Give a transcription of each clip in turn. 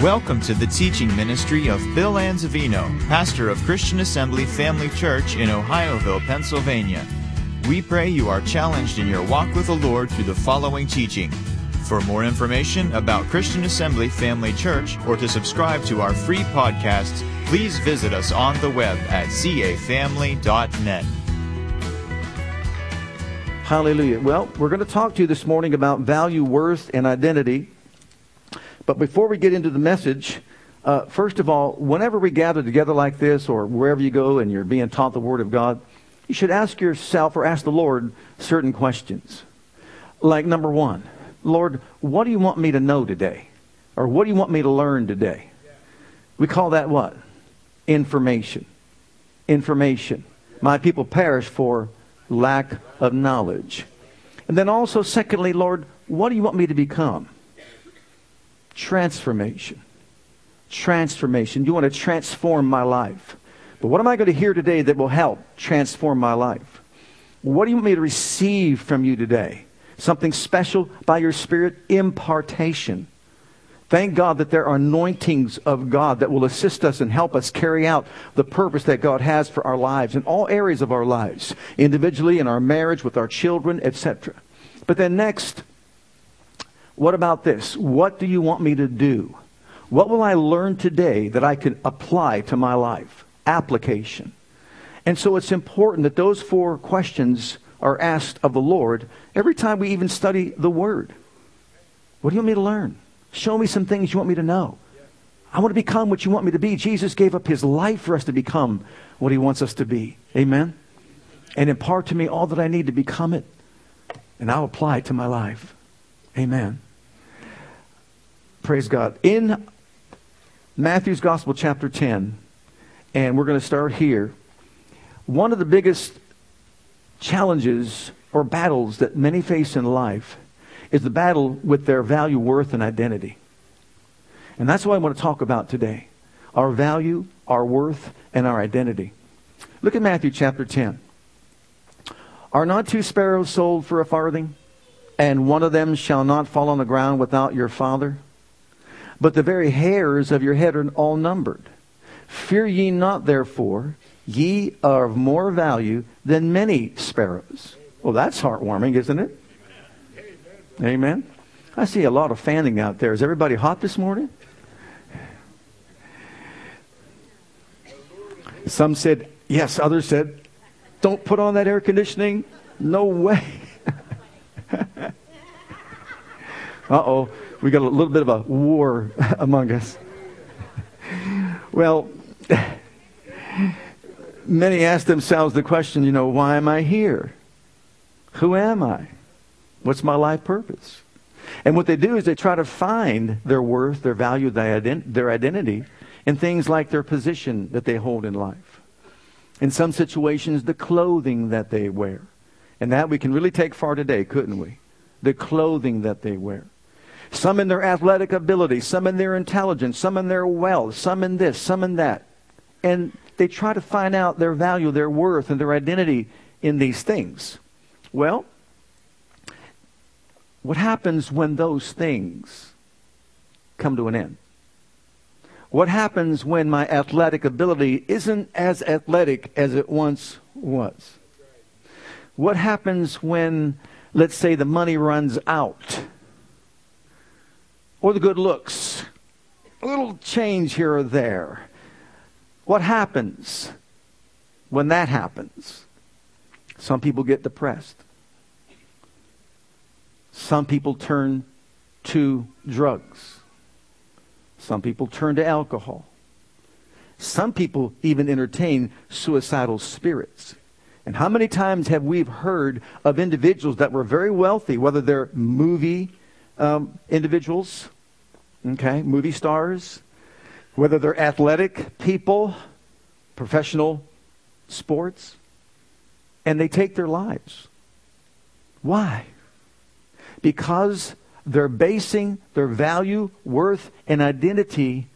Welcome to the teaching ministry of Bill Anzavino, pastor of Christian Assembly Family Church in Ohioville, Pennsylvania. We pray you are challenged in your walk with the Lord through the following teaching. For more information about Christian Assembly Family Church or to subscribe to our free podcasts, please visit us on the web at cafamily.net. Hallelujah. Well, we're going to talk to you this morning about value, worth, and identity. But before we get into the message, uh, first of all, whenever we gather together like this or wherever you go and you're being taught the Word of God, you should ask yourself or ask the Lord certain questions. Like, number one, Lord, what do you want me to know today? Or what do you want me to learn today? We call that what? Information. Information. My people perish for lack of knowledge. And then also, secondly, Lord, what do you want me to become? Transformation. Transformation. You want to transform my life. But what am I going to hear today that will help transform my life? What do you want me to receive from you today? Something special by your Spirit? Impartation. Thank God that there are anointings of God that will assist us and help us carry out the purpose that God has for our lives in all areas of our lives, individually, in our marriage, with our children, etc. But then next, what about this? What do you want me to do? What will I learn today that I can apply to my life? Application. And so it's important that those four questions are asked of the Lord every time we even study the Word. What do you want me to learn? Show me some things you want me to know. I want to become what you want me to be. Jesus gave up his life for us to become what he wants us to be. Amen? And impart to me all that I need to become it. And I'll apply it to my life. Amen. Praise God. In Matthew's Gospel, chapter 10, and we're going to start here, one of the biggest challenges or battles that many face in life is the battle with their value, worth, and identity. And that's what I want to talk about today our value, our worth, and our identity. Look at Matthew chapter 10. Are not two sparrows sold for a farthing? And one of them shall not fall on the ground without your Father? But the very hairs of your head are all numbered. Fear ye not, therefore, ye are of more value than many sparrows. Well, that's heartwarming, isn't it? Amen. I see a lot of fanning out there. Is everybody hot this morning? Some said yes, others said, don't put on that air conditioning. No way. uh oh we got a little bit of a war among us. well, many ask themselves the question, you know, why am I here? Who am I? What's my life purpose? And what they do is they try to find their worth, their value, their, identity in things like their position that they hold in life. In some situations, the clothing that they wear. And that we can really take far today, couldn't we? The clothing that they wear some in their athletic ability, some in their intelligence, some in their wealth, some in this, some in that. And they try to find out their value, their worth, and their identity in these things. Well, what happens when those things come to an end? What happens when my athletic ability isn't as athletic as it once was? What happens when, let's say, the money runs out? Or the good looks. A little change here or there. What happens when that happens? Some people get depressed. Some people turn to drugs. Some people turn to alcohol. Some people even entertain suicidal spirits. And how many times have we heard of individuals that were very wealthy, whether they're movie um, individuals, okay, movie stars, whether they're athletic people, professional sports, and they take their lives. Why? Because they're basing their value, worth, and identity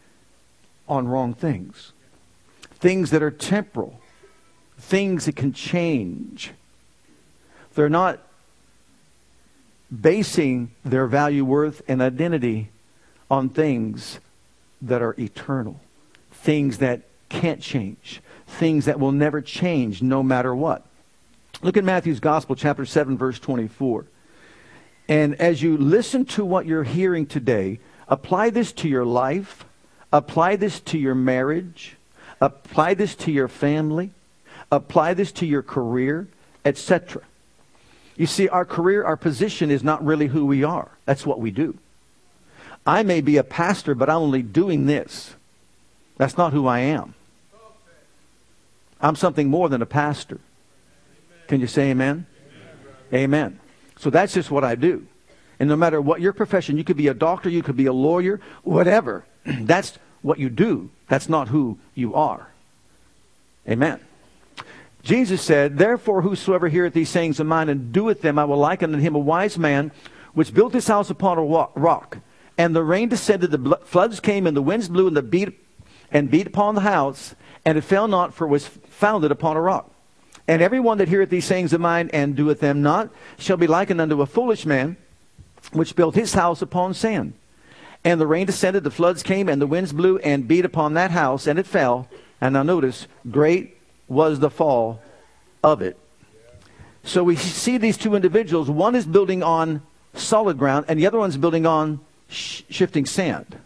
on wrong things. Things that are temporal, things that can change. They're not basing their value, worth, and identity on things that are eternal, things that can't change, things that will never change no matter what. Look at Matthew's Gospel, chapter 7, verse 24. And as you listen to what you're hearing today, apply this to your life, apply this to your marriage, apply this to your family, apply this to your career, etc. You see, our career, our position is not really who we are. That's what we do. I may be a pastor, but I'm only doing this. That's not who I am. I'm something more than a pastor. Can you say amen? Amen. amen. So that's just what I do. And no matter what your profession, you could be a doctor, you could be a lawyer, whatever. that's what you do. That's not who you are. Amen. Jesus said, Therefore, whosoever heareth these sayings of mine and doeth them, I will liken unto him a wise man which built his house upon a rock. And the rain descended, the floods came, and the winds blew and the beat and beat upon the house, and it fell not, for it was founded upon a rock. And every one that heareth these sayings of mine and doeth them not shall be likened unto a foolish man which built his house upon sand. And the rain descended, the floods came, and the winds blew and beat upon that house, and it fell. And now notice, great was the fall of it. So we see these two individuals. One is building on solid ground, and the other one's building on sh- shifting sand.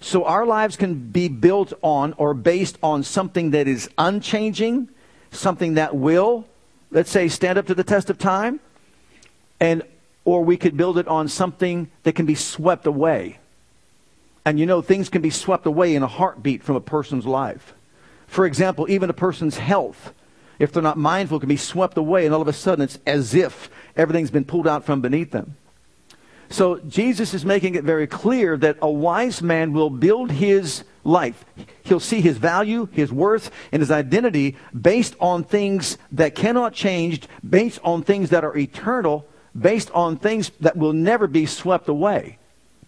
So our lives can be built on or based on something that is unchanging, something that will, let's say, stand up to the test of time, and or we could build it on something that can be swept away. And you know, things can be swept away in a heartbeat from a person's life. For example, even a person's health, if they're not mindful, can be swept away, and all of a sudden it's as if everything's been pulled out from beneath them. So Jesus is making it very clear that a wise man will build his life. He'll see his value, his worth, and his identity based on things that cannot change, based on things that are eternal, based on things that will never be swept away,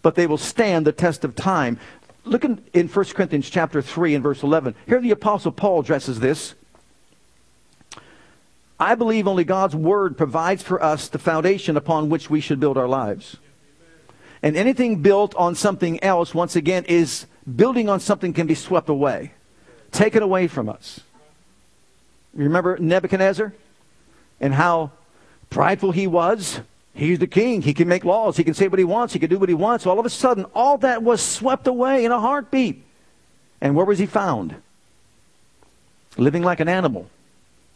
but they will stand the test of time. Look in, in 1 Corinthians chapter 3 and verse 11. Here the apostle Paul addresses this. I believe only God's word provides for us the foundation upon which we should build our lives. And anything built on something else, once again, is building on something can be swept away, taken away from us. You remember Nebuchadnezzar and how prideful he was? He's the king. He can make laws. He can say what he wants. He can do what he wants. All of a sudden, all that was swept away in a heartbeat. And where was he found? Living like an animal,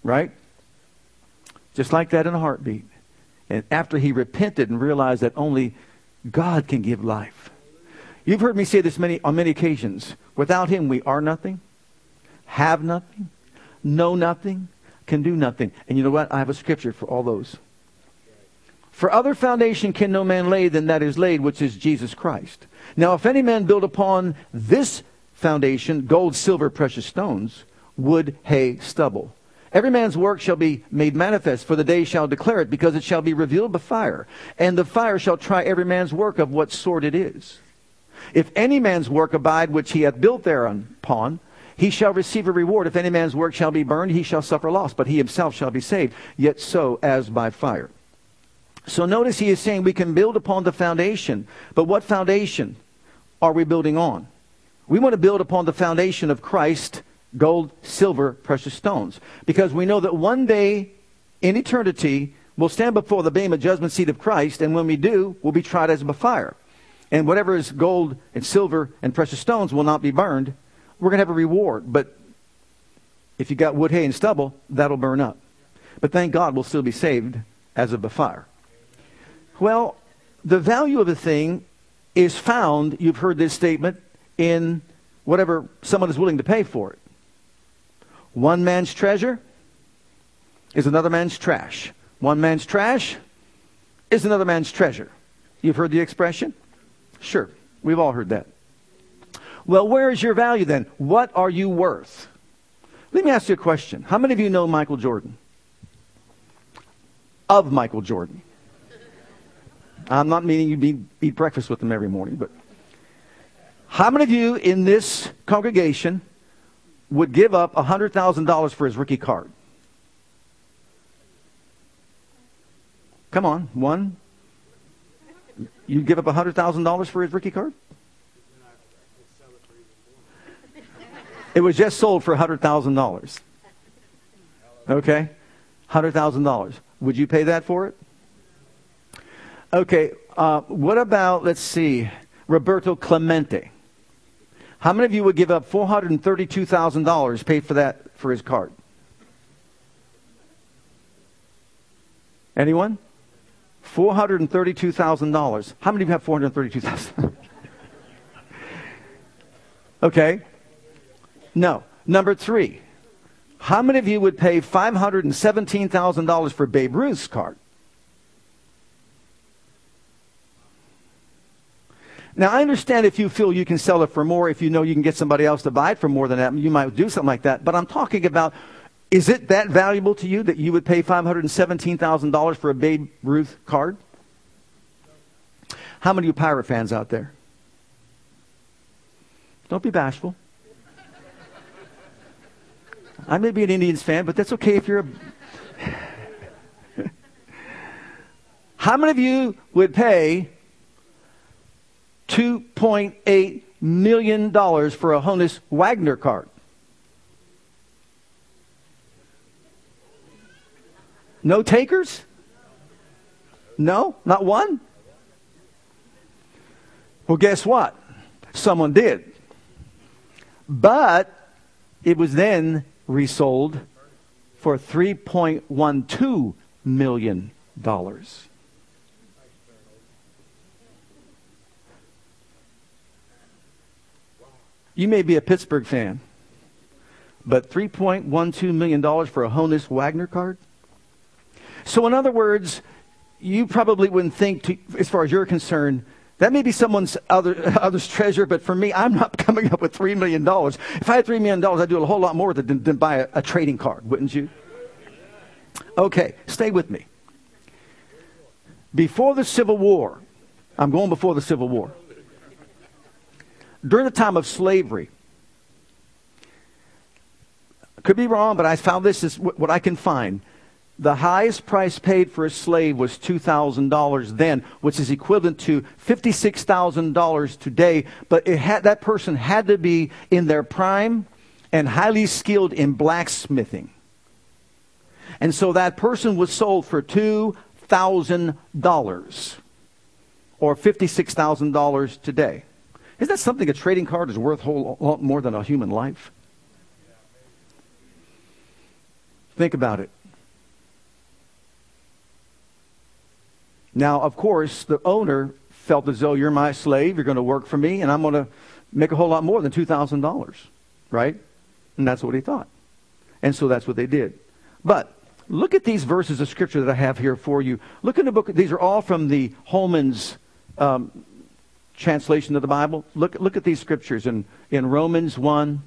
right? Just like that in a heartbeat. And after he repented and realized that only God can give life. You've heard me say this many, on many occasions. Without Him, we are nothing, have nothing, know nothing, can do nothing. And you know what? I have a scripture for all those. For other foundation can no man lay than that is laid, which is Jesus Christ. Now, if any man build upon this foundation gold, silver, precious stones, wood, hay, stubble, Every man's work shall be made manifest, for the day shall declare it, because it shall be revealed by fire. And the fire shall try every man's work of what sort it is. If any man's work abide which he hath built thereupon, he shall receive a reward. If any man's work shall be burned, he shall suffer loss, but he himself shall be saved, yet so as by fire. So notice he is saying we can build upon the foundation. But what foundation are we building on? We want to build upon the foundation of Christ gold, silver, precious stones. Because we know that one day in eternity, we'll stand before the Bema judgment seat of Christ, and when we do, we'll be tried as by fire. And whatever is gold and silver and precious stones will not be burned. We're going to have a reward. But if you got wood, hay, and stubble, that'll burn up. But thank God we'll still be saved as of the fire. Well, the value of a thing is found, you've heard this statement, in whatever someone is willing to pay for it. One man's treasure is another man's trash. One man's trash is another man's treasure. You've heard the expression? Sure. We've all heard that. Well, where is your value then? What are you worth? Let me ask you a question. How many of you know Michael Jordan? Of Michael Jordan. I'm not meaning you eat breakfast with them every morning, but how many of you in this congregation would give up $100,000 for his rookie card? Come on, one. You'd give up $100,000 for his rookie card? It was just sold for $100,000. Okay? $100,000. Would you pay that for it? Okay, uh, what about, let's see, Roberto Clemente? How many of you would give up $432,000 paid for that for his card? Anyone? $432,000. How many of you have 432,000? okay. No. Number 3. How many of you would pay $517,000 for Babe Ruth's card? Now, I understand if you feel you can sell it for more, if you know you can get somebody else to buy it for more than that, you might do something like that. But I'm talking about is it that valuable to you that you would pay $517,000 for a Babe Ruth card? How many of you Pirate fans out there? Don't be bashful. I may be an Indians fan, but that's okay if you're a. How many of you would pay $2.8 million for a Honus Wagner card? No takers? No? Not one? Well, guess what? Someone did. But it was then resold for $3.12 million. You may be a Pittsburgh fan, but $3.12 million for a Honus Wagner card? So, in other words, you probably wouldn't think, to, as far as you're concerned, that may be someone's other, other's treasure, but for me, I'm not coming up with $3 million. If I had $3 million, I'd do a whole lot more than, than buy a, a trading card, wouldn't you? Okay, stay with me. Before the Civil War, I'm going before the Civil War. During the time of slavery, could be wrong, but I found this is what I can find. The highest price paid for a slave was $2,000 then, which is equivalent to $56,000 today. But had, that person had to be in their prime and highly skilled in blacksmithing. And so that person was sold for $2,000 or $56,000 today. Is that something a trading card is worth a whole lot more than a human life? Think about it. Now, of course, the owner felt as though you're my slave, you're going to work for me, and I'm going to make a whole lot more than $2,000, right? And that's what he thought. And so that's what they did. But look at these verses of scripture that I have here for you. Look in the book. These are all from the Holman's um, translation of the Bible. Look, look at these scriptures in, in Romans 1.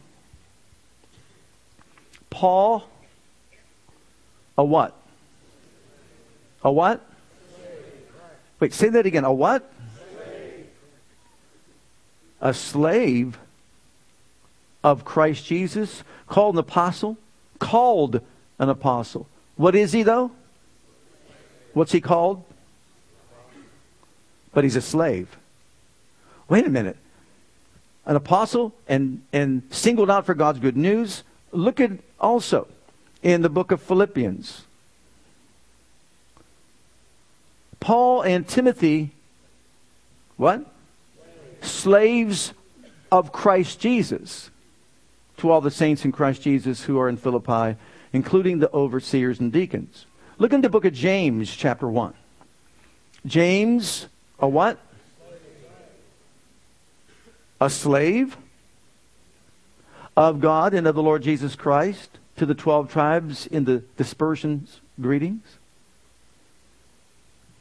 Paul, a what? A what? Wait, say that again. A what? A slave of Christ Jesus, called an apostle, called an apostle. What is he though? What's he called? But he's a slave. Wait a minute. An apostle and, and singled out for God's good news. Look at also in the book of Philippians. Paul and Timothy, what? Slaves of Christ Jesus to all the saints in Christ Jesus who are in Philippi, including the overseers and deacons. Look in the book of James, chapter 1. James, a what? A slave of God and of the Lord Jesus Christ to the 12 tribes in the dispersions greetings.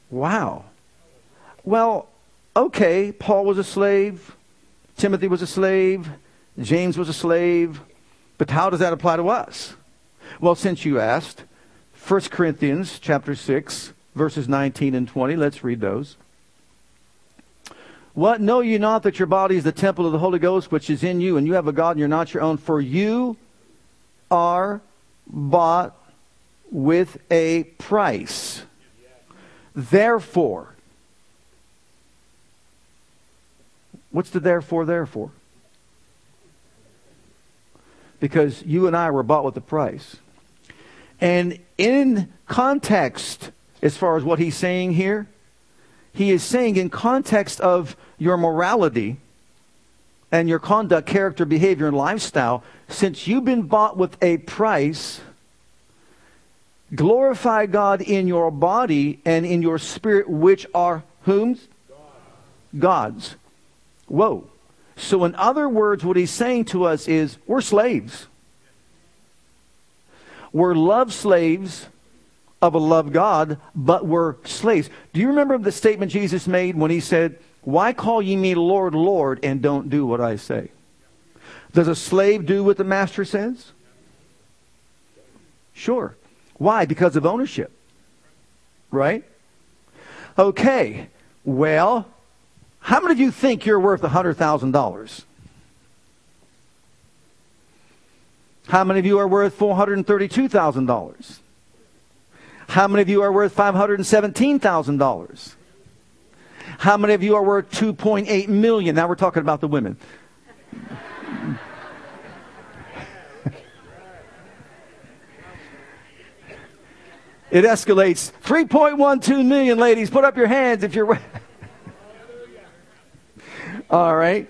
Wow. Well, okay, Paul was a slave, Timothy was a slave, James was a slave, but how does that apply to us? Well, since you asked, 1 Corinthians chapter 6, verses 19 and 20, let's read those. What know you not that your body is the temple of the Holy Ghost which is in you, and you have a God and you're not your own? For you are bought with a price. Therefore, what's the therefore, therefore? because you and I were bought with a price. And in context, as far as what he's saying here, he is saying in context of your morality and your conduct, character, behavior, and lifestyle, since you've been bought with a price, glorify God in your body and in your spirit, which are whom's? God's. Whoa. So, in other words, what he's saying to us is we're slaves. We're love slaves of a love God, but we're slaves. Do you remember the statement Jesus made when he said, Why call ye me Lord, Lord, and don't do what I say? Does a slave do what the master says? Sure. Why? Because of ownership. Right? Okay. Well, how many of you think you're worth $100,000? How many of you are worth $432,000? How many of you are worth $517,000? How many of you are worth 2.8 million? Now we're talking about the women. it escalates 3.12 million ladies put up your hands if you're all right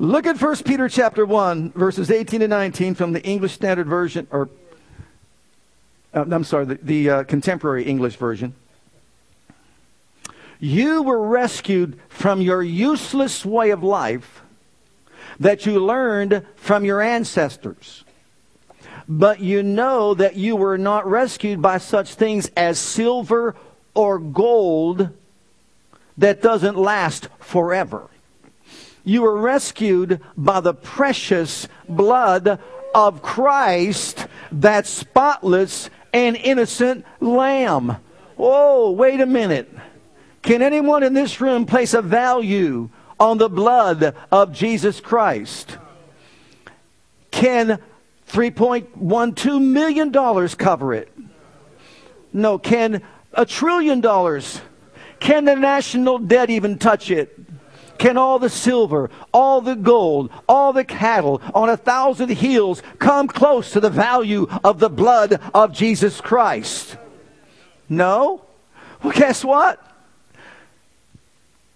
look at 1 peter chapter 1 verses 18 and 19 from the english standard version or uh, I'm sorry, the, the uh, contemporary English version. You were rescued from your useless way of life that you learned from your ancestors. But you know that you were not rescued by such things as silver or gold that doesn't last forever. You were rescued by the precious blood of Christ that's spotless an innocent lamb. Whoa, wait a minute. Can anyone in this room place a value on the blood of Jesus Christ? Can $3.12 million cover it? No. Can a trillion dollars? Can the national debt even touch it? Can all the silver, all the gold, all the cattle on a thousand hills come close to the value of the blood of Jesus Christ? No? Well, guess what?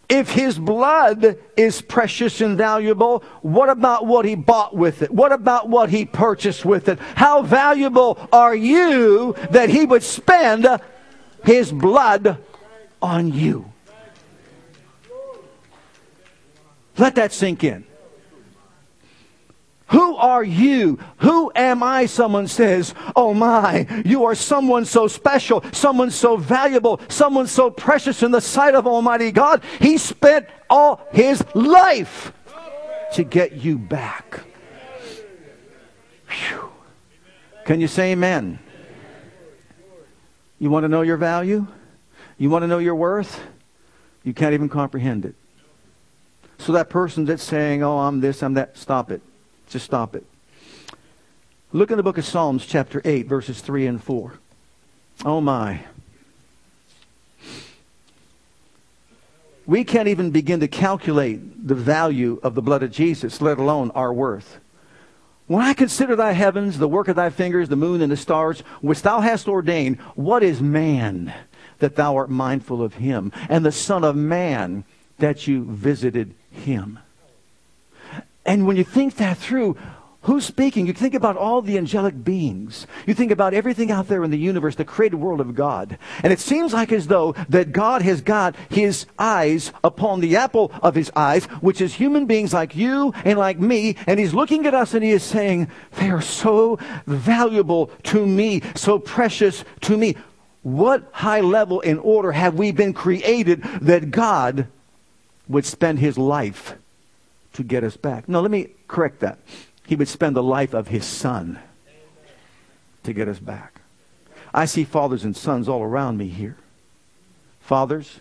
If his blood is precious and valuable, what about what he bought with it? What about what he purchased with it? How valuable are you that he would spend his blood on you? Let that sink in. Who are you? Who am I? Someone says, Oh my, you are someone so special, someone so valuable, someone so precious in the sight of Almighty God. He spent all his life to get you back. Whew. Can you say amen? You want to know your value? You want to know your worth? You can't even comprehend it. So that person that's saying, oh, I'm this, I'm that, stop it. Just stop it. Look in the book of Psalms, chapter 8, verses 3 and 4. Oh, my. We can't even begin to calculate the value of the blood of Jesus, let alone our worth. When I consider thy heavens, the work of thy fingers, the moon and the stars, which thou hast ordained, what is man that thou art mindful of him, and the Son of Man that you visited him. And when you think that through, who's speaking? You think about all the angelic beings. You think about everything out there in the universe, the created world of God. And it seems like as though that God has got his eyes upon the apple of his eyes, which is human beings like you and like me. And he's looking at us and he is saying, they are so valuable to me, so precious to me. What high level in order have we been created that God would spend his life to get us back. No, let me correct that. He would spend the life of his son to get us back. I see fathers and sons all around me here. Fathers,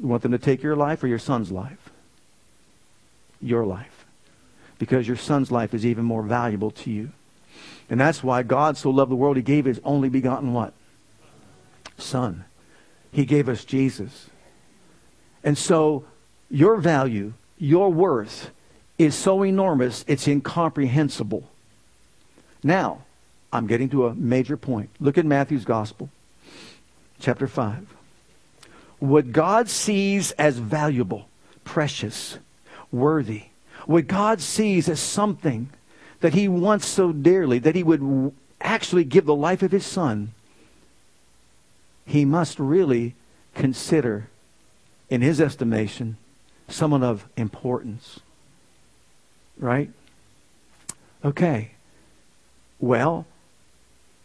you want them to take your life or your son's life? Your life. Because your son's life is even more valuable to you. And that's why God so loved the world, he gave his only begotten what? Son. He gave us Jesus. And so your value, your worth is so enormous, it's incomprehensible. Now, I'm getting to a major point. Look at Matthew's Gospel, chapter 5. What God sees as valuable, precious, worthy, what God sees as something that He wants so dearly, that He would actually give the life of His Son, He must really consider, in His estimation, someone of importance. Right? Okay. Well,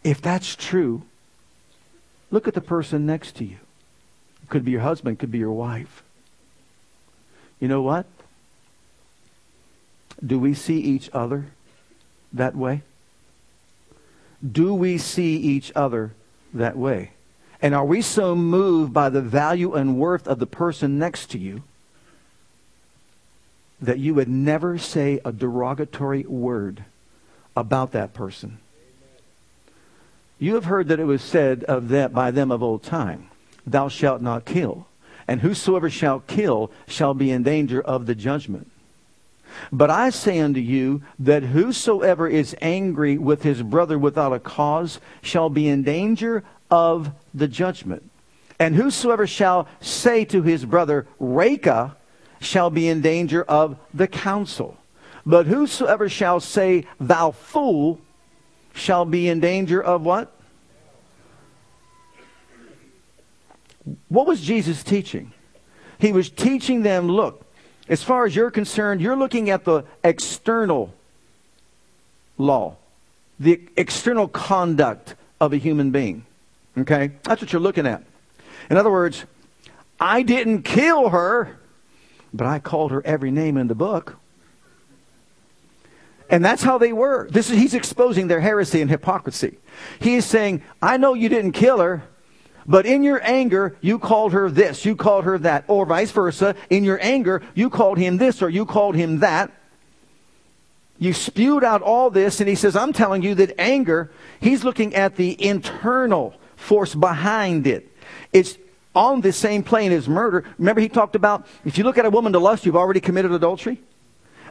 if that's true, look at the person next to you. It could be your husband, could be your wife. You know what? Do we see each other that way? Do we see each other that way? And are we so moved by the value and worth of the person next to you that you would never say a derogatory word about that person. You have heard that it was said of that by them of old time, Thou shalt not kill, and whosoever shall kill shall be in danger of the judgment. But I say unto you that whosoever is angry with his brother without a cause shall be in danger of the judgment. And whosoever shall say to his brother, Raca, shall be in danger of the council. But whosoever shall say, Thou fool, shall be in danger of what? What was Jesus teaching? He was teaching them look, as far as you're concerned, you're looking at the external law, the external conduct of a human being. Okay? That's what you're looking at. In other words, I didn't kill her. But I called her every name in the book. And that's how they were. This is, he's exposing their heresy and hypocrisy. He is saying, I know you didn't kill her, but in your anger, you called her this, you called her that, or vice versa. In your anger, you called him this or you called him that. You spewed out all this, and he says, I'm telling you that anger, he's looking at the internal force behind it. It's on the same plane as murder. Remember, he talked about if you look at a woman to lust, you've already committed adultery.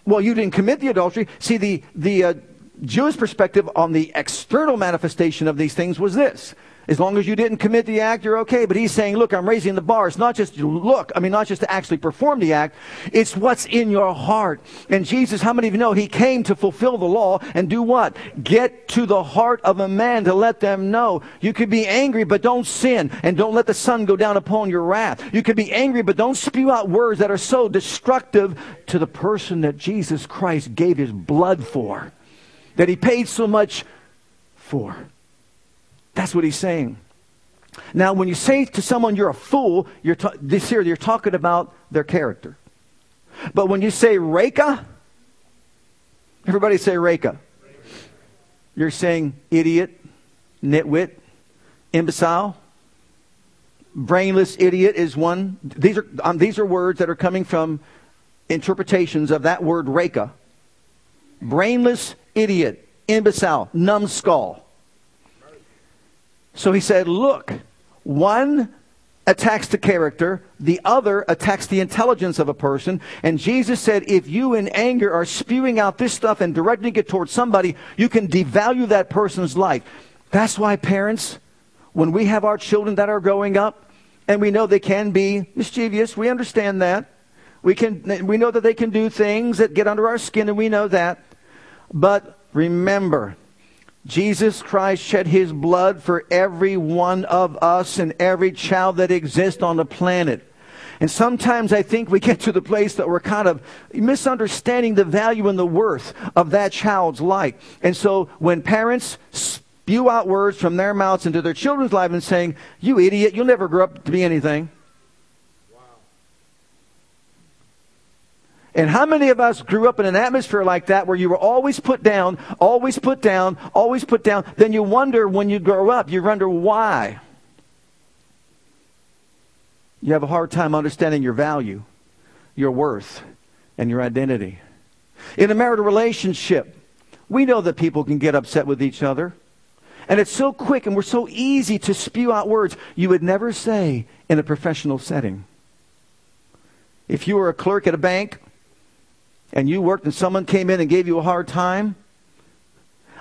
Well, you didn't commit the adultery. See, the, the uh, Jewish perspective on the external manifestation of these things was this as long as you didn't commit the act, you're okay. But he's saying, look, I'm raising the bar. It's not just to look, I mean, not just to actually perform the act, it's what's in your heart. And Jesus, how many of you know, he came to fulfill the law and do what? Get to the heart of a man to let them know. You could be angry, but don't sin. And don't let the sun go down upon your wrath. You could be angry, but don't spew out words that are so destructive to the person that Jesus Christ gave his blood for, that he paid so much for. That's what he's saying. Now, when you say to someone you're a fool, you're ta- this here you're talking about their character. But when you say Raca, everybody say Raca. You're saying idiot, nitwit, imbecile, brainless idiot is one. These are um, these are words that are coming from interpretations of that word Raca. Brainless idiot, imbecile, numbskull. So he said, Look, one attacks the character, the other attacks the intelligence of a person. And Jesus said, if you in anger are spewing out this stuff and directing it towards somebody, you can devalue that person's life. That's why parents, when we have our children that are growing up, and we know they can be mischievous, we understand that. We, can, we know that they can do things that get under our skin, and we know that. But remember, Jesus Christ shed his blood for every one of us and every child that exists on the planet. And sometimes I think we get to the place that we're kind of misunderstanding the value and the worth of that child's life. And so when parents spew out words from their mouths into their children's life and saying, You idiot, you'll never grow up to be anything. And how many of us grew up in an atmosphere like that where you were always put down, always put down, always put down? Then you wonder when you grow up, you wonder why. You have a hard time understanding your value, your worth, and your identity. In a marital relationship, we know that people can get upset with each other. And it's so quick and we're so easy to spew out words you would never say in a professional setting. If you were a clerk at a bank and you worked and someone came in and gave you a hard time,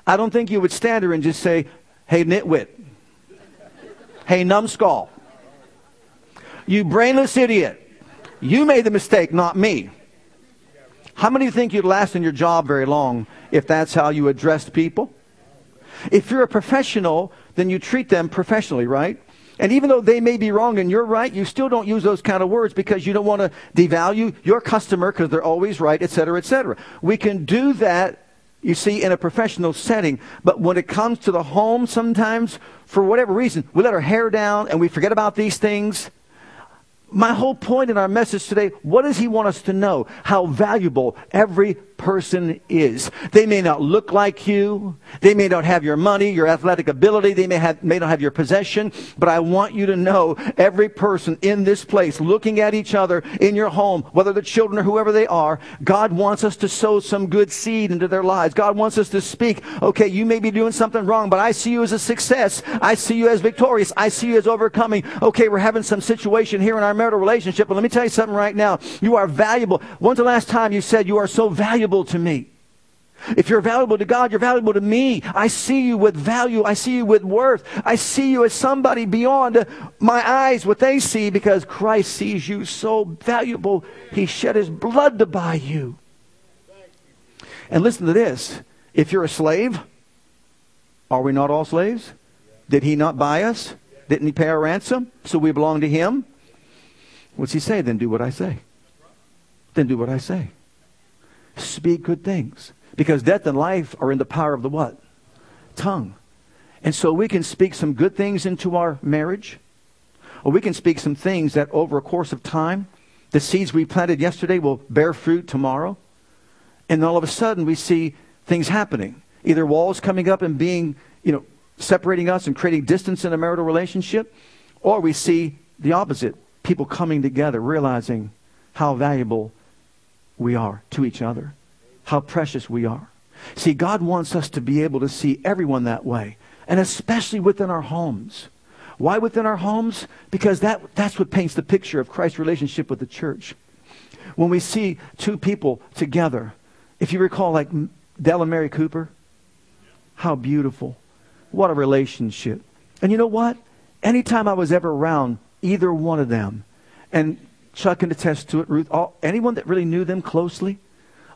I don't think you would stand there and just say, hey, nitwit. Hey, numbskull. You brainless idiot. You made the mistake, not me. How many think you'd last in your job very long if that's how you addressed people? If you're a professional, then you treat them professionally, right? And even though they may be wrong and you're right, you still don't use those kind of words because you don't want to devalue your customer because they're always right, et cetera, et cetera. We can do that, you see, in a professional setting. But when it comes to the home, sometimes, for whatever reason, we let our hair down and we forget about these things my whole point in our message today, what does he want us to know? How valuable every person is. They may not look like you. They may not have your money, your athletic ability. They may, have, may not have your possession. But I want you to know every person in this place, looking at each other in your home, whether the children or whoever they are, God wants us to sow some good seed into their lives. God wants us to speak, okay, you may be doing something wrong, but I see you as a success. I see you as victorious. I see you as overcoming. Okay, we're having some situation here in our marital relationship. But let me tell you something right now. You are valuable. When's the last time you said you are so valuable to me? If you're valuable to God, you're valuable to me. I see you with value. I see you with worth. I see you as somebody beyond my eyes, what they see, because Christ sees you so valuable. He shed his blood to buy you. And listen to this. If you're a slave, are we not all slaves? Did he not buy us? Didn't he pay our ransom? So we belong to him? What's he say? Then do what I say. Then do what I say. Speak good things. Because death and life are in the power of the what? Tongue. And so we can speak some good things into our marriage, or we can speak some things that over a course of time, the seeds we planted yesterday will bear fruit tomorrow. And all of a sudden we see things happening. Either walls coming up and being, you know, separating us and creating distance in a marital relationship, or we see the opposite people coming together, realizing how valuable we are to each other, how precious we are. See, God wants us to be able to see everyone that way, and especially within our homes. Why within our homes? Because that, that's what paints the picture of Christ's relationship with the church. When we see two people together, if you recall, like Dell and Mary Cooper, how beautiful. What a relationship. And you know what? Anytime I was ever around either one of them. And Chuck can attest to it, Ruth, all, anyone that really knew them closely,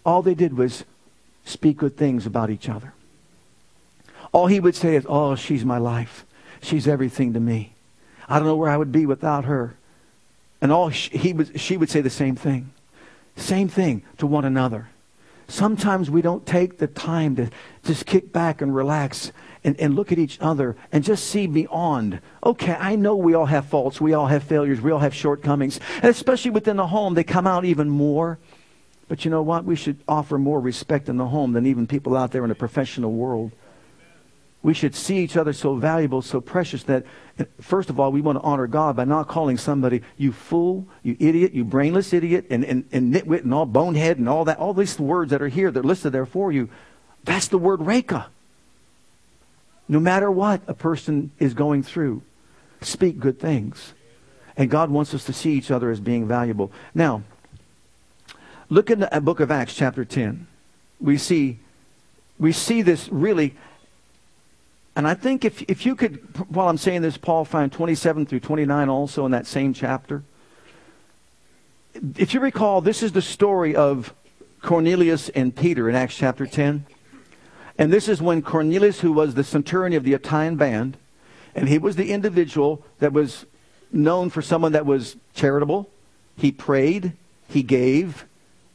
all they did was speak good things about each other. All he would say is, Oh, she's my life. She's everything to me. I don't know where I would be without her. And all she, he would, she would say the same thing. Same thing to one another. Sometimes we don't take the time to just kick back and relax and, and look at each other and just see beyond. Okay, I know we all have faults, we all have failures, we all have shortcomings. And especially within the home, they come out even more. But you know what? We should offer more respect in the home than even people out there in the professional world. We should see each other so valuable, so precious that, first of all, we want to honor God by not calling somebody, you fool, you idiot, you brainless idiot, and, and, and nitwit, and all bonehead, and all that. All these words that are here, they're listed there for you. That's the word raca no matter what a person is going through, speak good things. And God wants us to see each other as being valuable. Now, look in the book of Acts, chapter 10. We see, we see this really. And I think if, if you could, while I'm saying this, Paul, find 27 through 29 also in that same chapter. If you recall, this is the story of Cornelius and Peter in Acts chapter 10. And this is when Cornelius, who was the centurion of the Italian band, and he was the individual that was known for someone that was charitable. He prayed, he gave.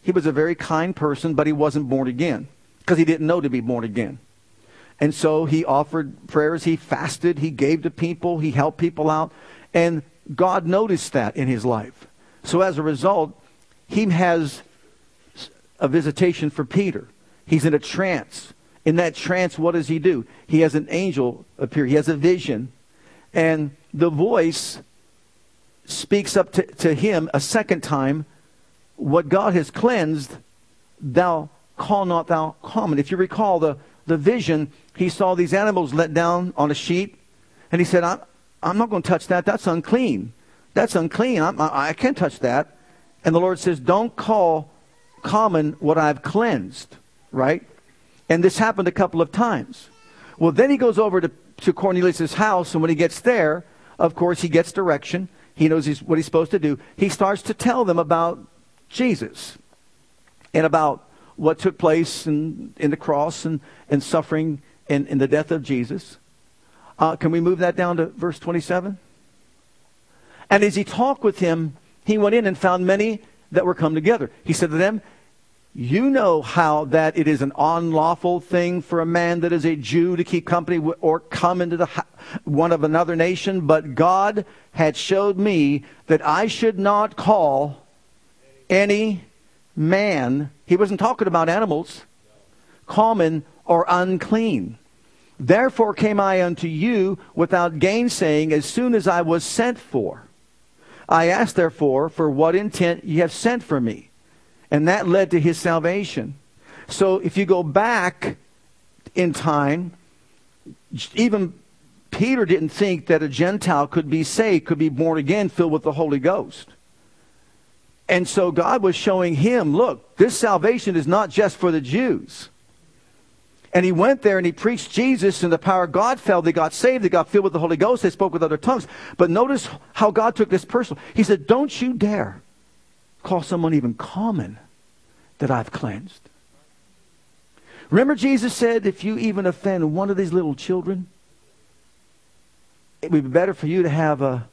He was a very kind person, but he wasn't born again because he didn't know to be born again. And so he offered prayers, he fasted, he gave to people, he helped people out, and God noticed that in his life. So as a result, he has a visitation for Peter. He's in a trance. In that trance, what does he do? He has an angel appear. He has a vision. And the voice speaks up to, to him a second time what God has cleansed, thou call not thou common. If you recall the, the vision, he saw these animals let down on a sheet, and he said, I'm, I'm not going to touch that. That's unclean. That's unclean. I'm, I, I can't touch that. And the Lord says, Don't call common what I've cleansed, right? And this happened a couple of times. Well, then he goes over to, to Cornelius' house, and when he gets there, of course, he gets direction. He knows he's, what he's supposed to do. He starts to tell them about Jesus and about what took place in, in the cross and, and suffering and, and the death of Jesus. Uh, can we move that down to verse 27? And as he talked with him, he went in and found many that were come together. He said to them, You know how that it is an unlawful thing for a man that is a Jew to keep company or come into the one of another nation, but God had showed me that I should not call any man, he wasn't talking about animals, common or unclean. Therefore came I unto you without gainsaying as soon as I was sent for. I asked, therefore, for what intent ye have sent for me. And that led to his salvation. So if you go back in time, even Peter didn't think that a Gentile could be saved, could be born again, filled with the Holy Ghost. And so God was showing him, look, this salvation is not just for the Jews. And he went there and he preached Jesus, and the power of God fell. They got saved. They got filled with the Holy Ghost. They spoke with other tongues. But notice how God took this personal. He said, Don't you dare call someone even common that I've cleansed. Remember, Jesus said, If you even offend one of these little children, it would be better for you to have a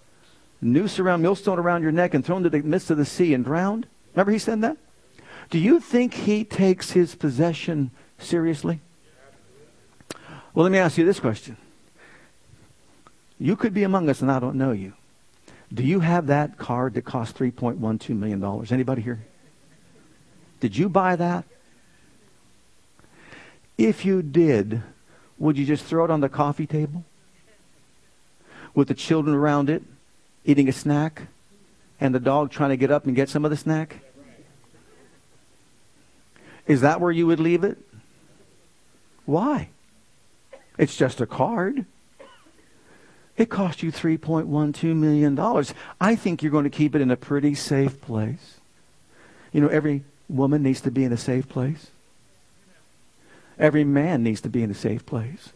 noose around, millstone around your neck and thrown into the midst of the sea and drowned. Remember, he said that? Do you think he takes his possession seriously? Well, let me ask you this question. You could be among us and I don't know you. Do you have that card that cost $3.12 million? Anybody here? Did you buy that? If you did, would you just throw it on the coffee table? With the children around it, eating a snack, and the dog trying to get up and get some of the snack? Is that where you would leave it? Why? It's just a card. It cost you $3.12 million. I think you're going to keep it in a pretty safe place. You know, every woman needs to be in a safe place. Every man needs to be in a safe place.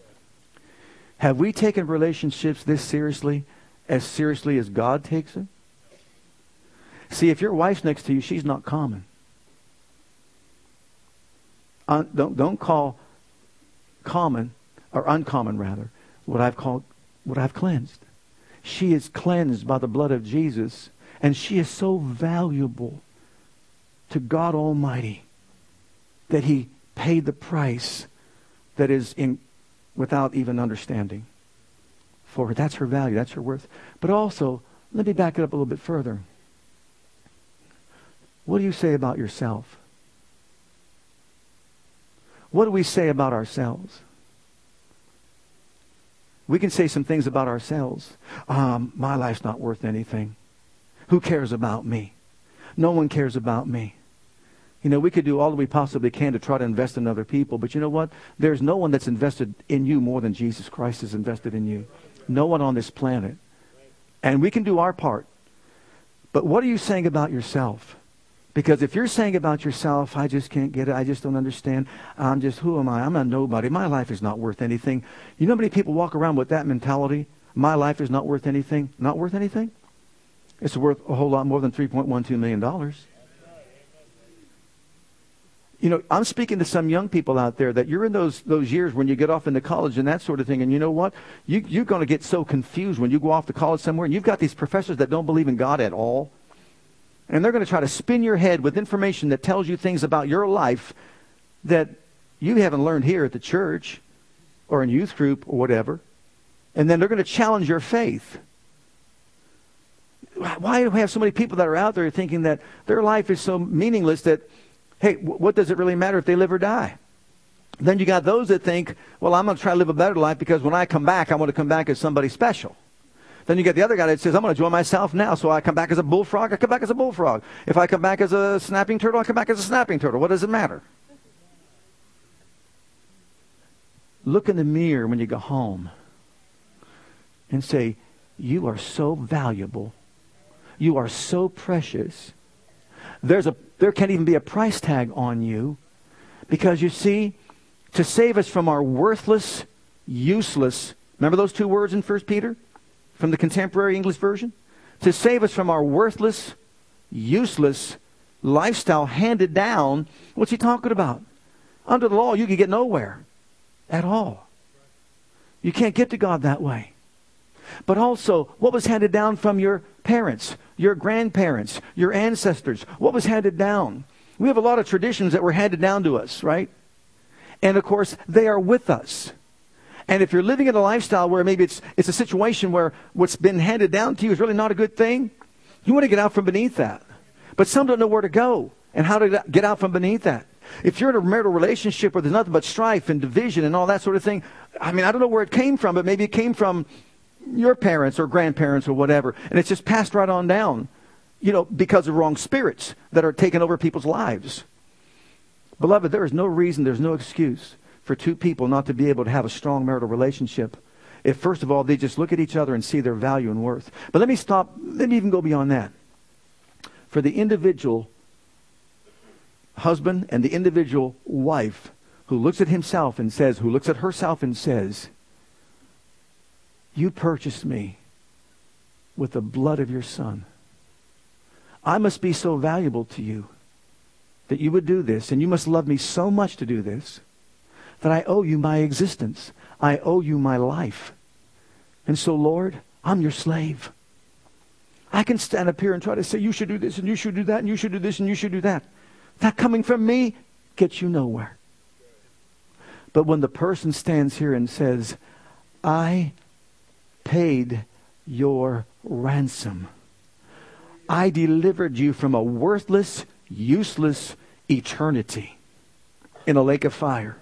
Have we taken relationships this seriously, as seriously as God takes it? See, if your wife's next to you, she's not common. Uh, don't, don't call common or uncommon rather, what I've called, what I've cleansed. She is cleansed by the blood of Jesus, and she is so valuable to God Almighty that He paid the price that is in, without even understanding for her. That's her value. That's her worth. But also, let me back it up a little bit further. What do you say about yourself? What do we say about ourselves? We can say some things about ourselves. Um, my life's not worth anything. Who cares about me? No one cares about me. You know, we could do all that we possibly can to try to invest in other people, but you know what? There's no one that's invested in you more than Jesus Christ is invested in you. No one on this planet. And we can do our part. But what are you saying about yourself? Because if you're saying about yourself, I just can't get it, I just don't understand, I'm just, who am I? I'm a nobody. My life is not worth anything. You know how many people walk around with that mentality? My life is not worth anything. Not worth anything? It's worth a whole lot more than $3.12 million. You know, I'm speaking to some young people out there that you're in those, those years when you get off into college and that sort of thing. And you know what? You, you're going to get so confused when you go off to college somewhere and you've got these professors that don't believe in God at all. And they're going to try to spin your head with information that tells you things about your life that you haven't learned here at the church or in youth group or whatever. And then they're going to challenge your faith. Why do we have so many people that are out there thinking that their life is so meaningless that, hey, what does it really matter if they live or die? Then you got those that think, well, I'm going to try to live a better life because when I come back, I want to come back as somebody special. Then you get the other guy that says, I'm going to join myself now. So I come back as a bullfrog, I come back as a bullfrog. If I come back as a snapping turtle, I come back as a snapping turtle. What does it matter? Look in the mirror when you go home and say, You are so valuable. You are so precious. There's a, there can't even be a price tag on you. Because you see, to save us from our worthless, useless, remember those two words in 1 Peter from the contemporary English version? To save us from our worthless, useless lifestyle handed down, what's he talking about? Under the law, you could get nowhere at all. You can't get to God that way. But also, what was handed down from your parents, your grandparents, your ancestors? What was handed down? We have a lot of traditions that were handed down to us, right? And of course, they are with us. And if you're living in a lifestyle where maybe it's, it's a situation where what's been handed down to you is really not a good thing, you want to get out from beneath that. But some don't know where to go and how to get out from beneath that. If you're in a marital relationship where there's nothing but strife and division and all that sort of thing, I mean, I don't know where it came from, but maybe it came from your parents or grandparents or whatever, and it's just passed right on down, you know, because of wrong spirits that are taking over people's lives. Beloved, there is no reason, there's no excuse for two people not to be able to have a strong marital relationship if, first of all, they just look at each other and see their value and worth. But let me stop, let me even go beyond that. For the individual husband and the individual wife who looks at himself and says, who looks at herself and says, You purchased me with the blood of your son. I must be so valuable to you that you would do this, and you must love me so much to do this that I owe you my existence. I owe you my life. And so, Lord, I'm your slave. I can stand up here and try to say, you should do this, and you should do that, and you should do this, and you should do that. That coming from me gets you nowhere. But when the person stands here and says, I paid your ransom, I delivered you from a worthless, useless eternity in a lake of fire.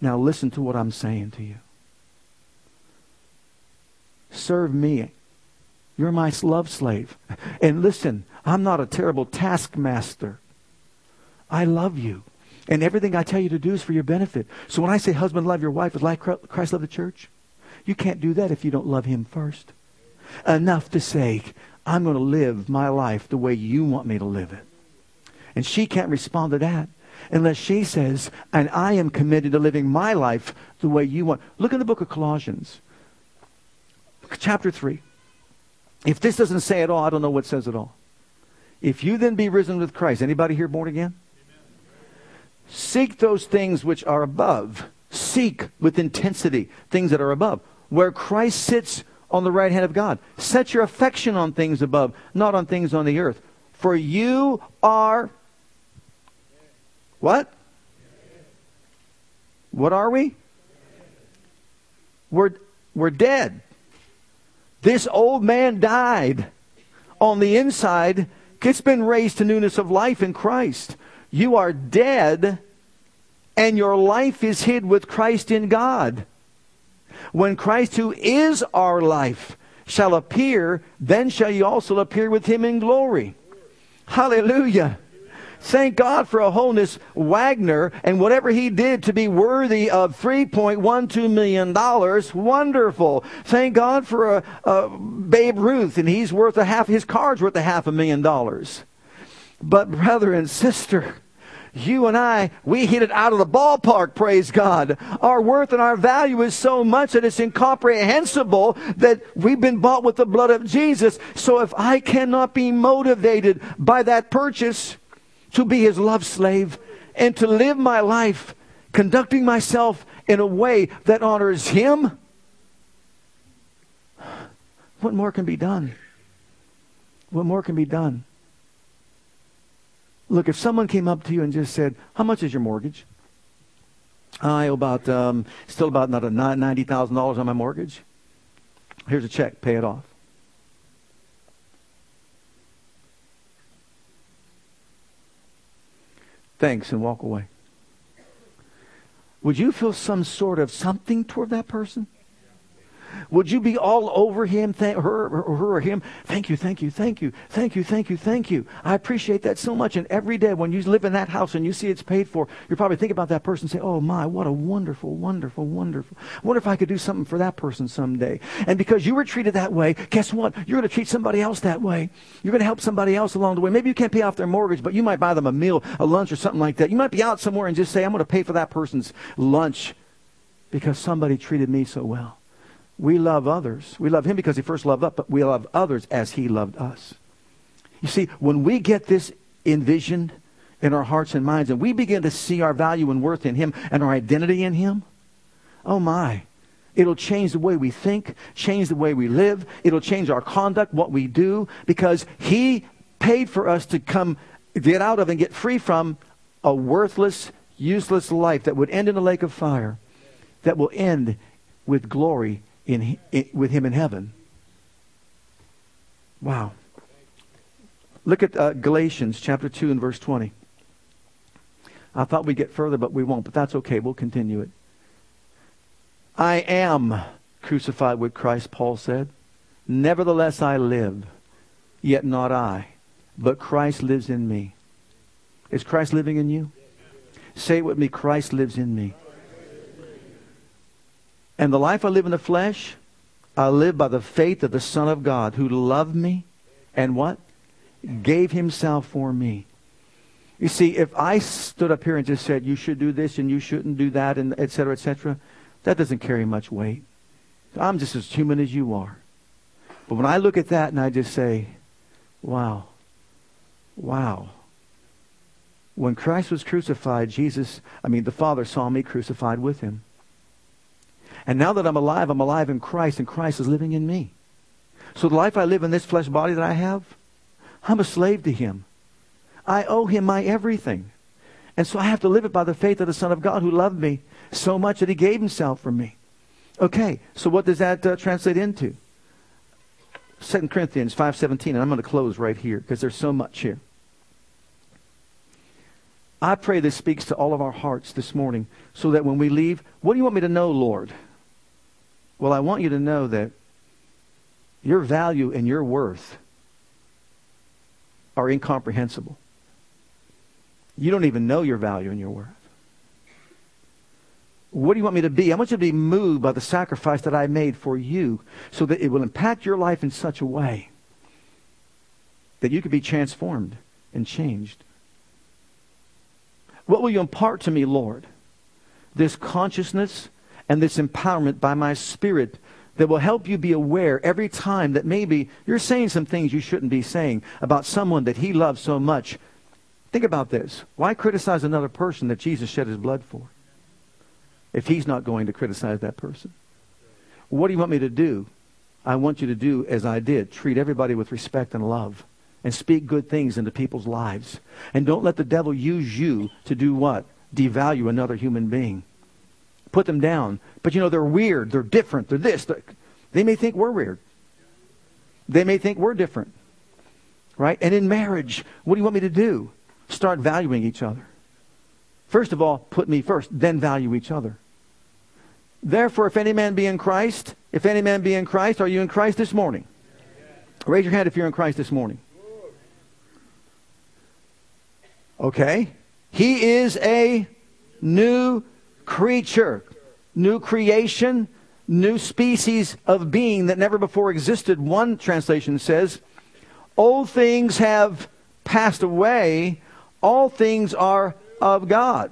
Now listen to what I'm saying to you. Serve me. You're my love slave. And listen, I'm not a terrible taskmaster. I love you. And everything I tell you to do is for your benefit. So when I say husband love your wife is like Christ loved the church, you can't do that if you don't love him first. Enough to say, I'm going to live my life the way you want me to live it. And she can't respond to that unless she says, and I am committed to living my life the way you want. Look in the book of Colossians, chapter 3. If this doesn't say it all, I don't know what says it all. If you then be risen with Christ, anybody here born again? Seek those things which are above. Seek with intensity things that are above. Where Christ sits on the right hand of God. Set your affection on things above, not on things on the earth. For you are what? What are we? We're, we're dead. This old man died on the inside. It's been raised to newness of life in Christ. You are dead, and your life is hid with Christ in God. When Christ, who is our life, shall appear, then shall you also appear with him in glory. Hallelujah. Thank God for a Honus Wagner and whatever he did to be worthy of $3.12 million. Wonderful. Thank God for a, a Babe Ruth and he's worth a half, his card's worth a half a million dollars. But brother and sister, you and I, we hit it out of the ballpark, praise God. Our worth and our value is so much that it's incomprehensible that we've been bought with the blood of Jesus. So if I cannot be motivated by that purchase, to be his love slave and to live my life conducting myself in a way that honors him, what more can be done? What more can be done? Look, if someone came up to you and just said, How much is your mortgage? I owe about, um, still about not a $90,000 on my mortgage. Here's a check, pay it off. thanks, and walk away. Would you feel some sort of something toward that person? Would you be all over him, th- her, or her or him? Thank you, thank you, thank you, thank you, thank you, thank you. I appreciate that so much. And every day when you live in that house and you see it's paid for, you're probably thinking about that person and say, oh my, what a wonderful, wonderful, wonderful. I wonder if I could do something for that person someday. And because you were treated that way, guess what? You're going to treat somebody else that way. You're going to help somebody else along the way. Maybe you can't pay off their mortgage, but you might buy them a meal, a lunch, or something like that. You might be out somewhere and just say, I'm going to pay for that person's lunch because somebody treated me so well. We love others. We love him because he first loved us, but we love others as he loved us. You see, when we get this envisioned in our hearts and minds and we begin to see our value and worth in him and our identity in him, oh my, It'll change the way we think, change the way we live. It'll change our conduct, what we do, because He paid for us to come, get out of and get free from a worthless, useless life that would end in a lake of fire, that will end with glory in, in, with Him in heaven. Wow. Look at uh, Galatians chapter 2 and verse 20. I thought we'd get further, but we won't, but that's okay. We'll continue it. I am crucified with Christ, Paul said. Nevertheless, I live, yet not I, but Christ lives in me. Is Christ living in you? Say it with me Christ lives in me. And the life I live in the flesh, I live by the faith of the Son of God who loved me and what? Gave himself for me. You see, if I stood up here and just said, you should do this and you shouldn't do that, and et cetera, et cetera, that doesn't carry much weight. I'm just as human as you are. But when I look at that and I just say, wow, wow. When Christ was crucified, Jesus, I mean, the Father saw me crucified with him. And now that I'm alive, I'm alive in Christ, and Christ is living in me. So the life I live in this flesh body that I have, I'm a slave to him. I owe him my everything. And so I have to live it by the faith of the Son of God who loved me so much that he gave himself for me. Okay, so what does that uh, translate into? 2 Corinthians 5.17, and I'm going to close right here because there's so much here. I pray this speaks to all of our hearts this morning so that when we leave, what do you want me to know, Lord? Well, I want you to know that your value and your worth are incomprehensible. You don't even know your value and your worth. What do you want me to be? I want you to be moved by the sacrifice that I made for you so that it will impact your life in such a way that you could be transformed and changed. What will you impart to me, Lord? This consciousness and this empowerment by my spirit that will help you be aware every time that maybe you're saying some things you shouldn't be saying about someone that he loves so much Think about this. Why criticize another person that Jesus shed his blood for if he's not going to criticize that person? What do you want me to do? I want you to do as I did treat everybody with respect and love and speak good things into people's lives. And don't let the devil use you to do what? Devalue another human being. Put them down. But you know, they're weird. They're different. They're this. They're, they may think we're weird. They may think we're different. Right? And in marriage, what do you want me to do? Start valuing each other. First of all, put me first, then value each other. Therefore, if any man be in Christ, if any man be in Christ, are you in Christ this morning? Raise your hand if you're in Christ this morning. Okay. He is a new creature, new creation, new species of being that never before existed. One translation says, Old things have passed away, all things are of God.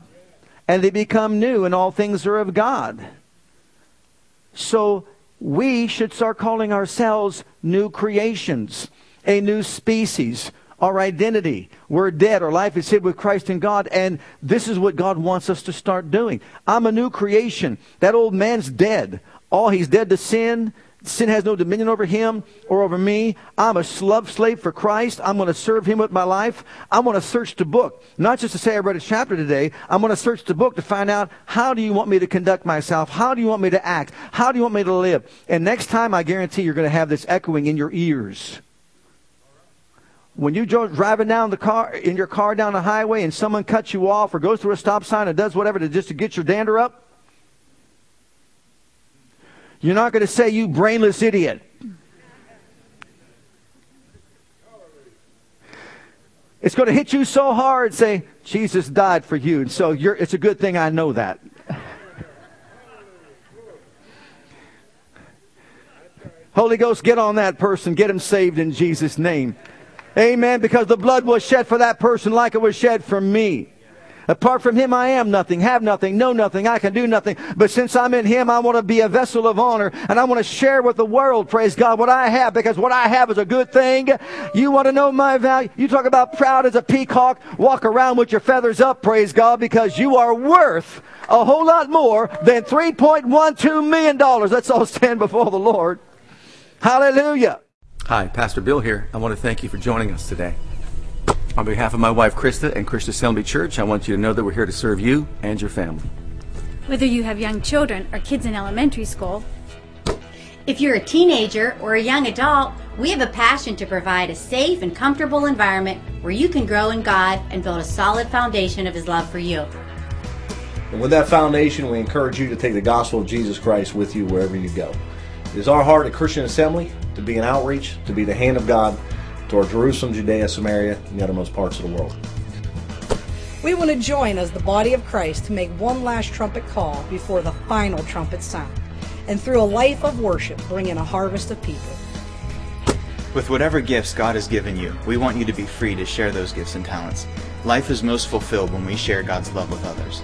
And they become new, and all things are of God. So we should start calling ourselves new creations, a new species, our identity. We're dead. Our life is hid with Christ in God, and this is what God wants us to start doing. I'm a new creation. That old man's dead. All he's dead to sin. Sin has no dominion over him or over me. I'm a slave for Christ. I'm going to serve him with my life. I'm going to search the book. Not just to say I read a chapter today. I'm going to search the book to find out how do you want me to conduct myself? How do you want me to act? How do you want me to live? And next time, I guarantee you're going to have this echoing in your ears. When you are driving down the car, in your car down the highway and someone cuts you off or goes through a stop sign or does whatever to just to get your dander up, You're not going to say, you brainless idiot. It's going to hit you so hard, say, Jesus died for you. And so it's a good thing I know that. Holy Ghost, get on that person. Get him saved in Jesus' name. Amen. Because the blood was shed for that person like it was shed for me. Apart from him, I am nothing, have nothing, know nothing, I can do nothing. But since I'm in him, I want to be a vessel of honor and I want to share with the world, praise God, what I have because what I have is a good thing. You want to know my value? You talk about proud as a peacock, walk around with your feathers up, praise God, because you are worth a whole lot more than $3.12 million. Let's all stand before the Lord. Hallelujah. Hi, Pastor Bill here. I want to thank you for joining us today. On behalf of my wife Krista and Christian Assembly Church, I want you to know that we're here to serve you and your family. Whether you have young children or kids in elementary school, if you're a teenager or a young adult, we have a passion to provide a safe and comfortable environment where you can grow in God and build a solid foundation of His love for you. And with that foundation, we encourage you to take the gospel of Jesus Christ with you wherever you go. It is our heart at Christian Assembly to be an outreach, to be the hand of God toward Jerusalem, Judea, Samaria, and the uttermost parts of the world. We want to join as the body of Christ to make one last trumpet call before the final trumpet sound, and through a life of worship, bring in a harvest of people. With whatever gifts God has given you, we want you to be free to share those gifts and talents. Life is most fulfilled when we share God's love with others.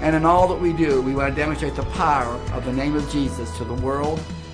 And in all that we do, we want to demonstrate the power of the name of Jesus to the world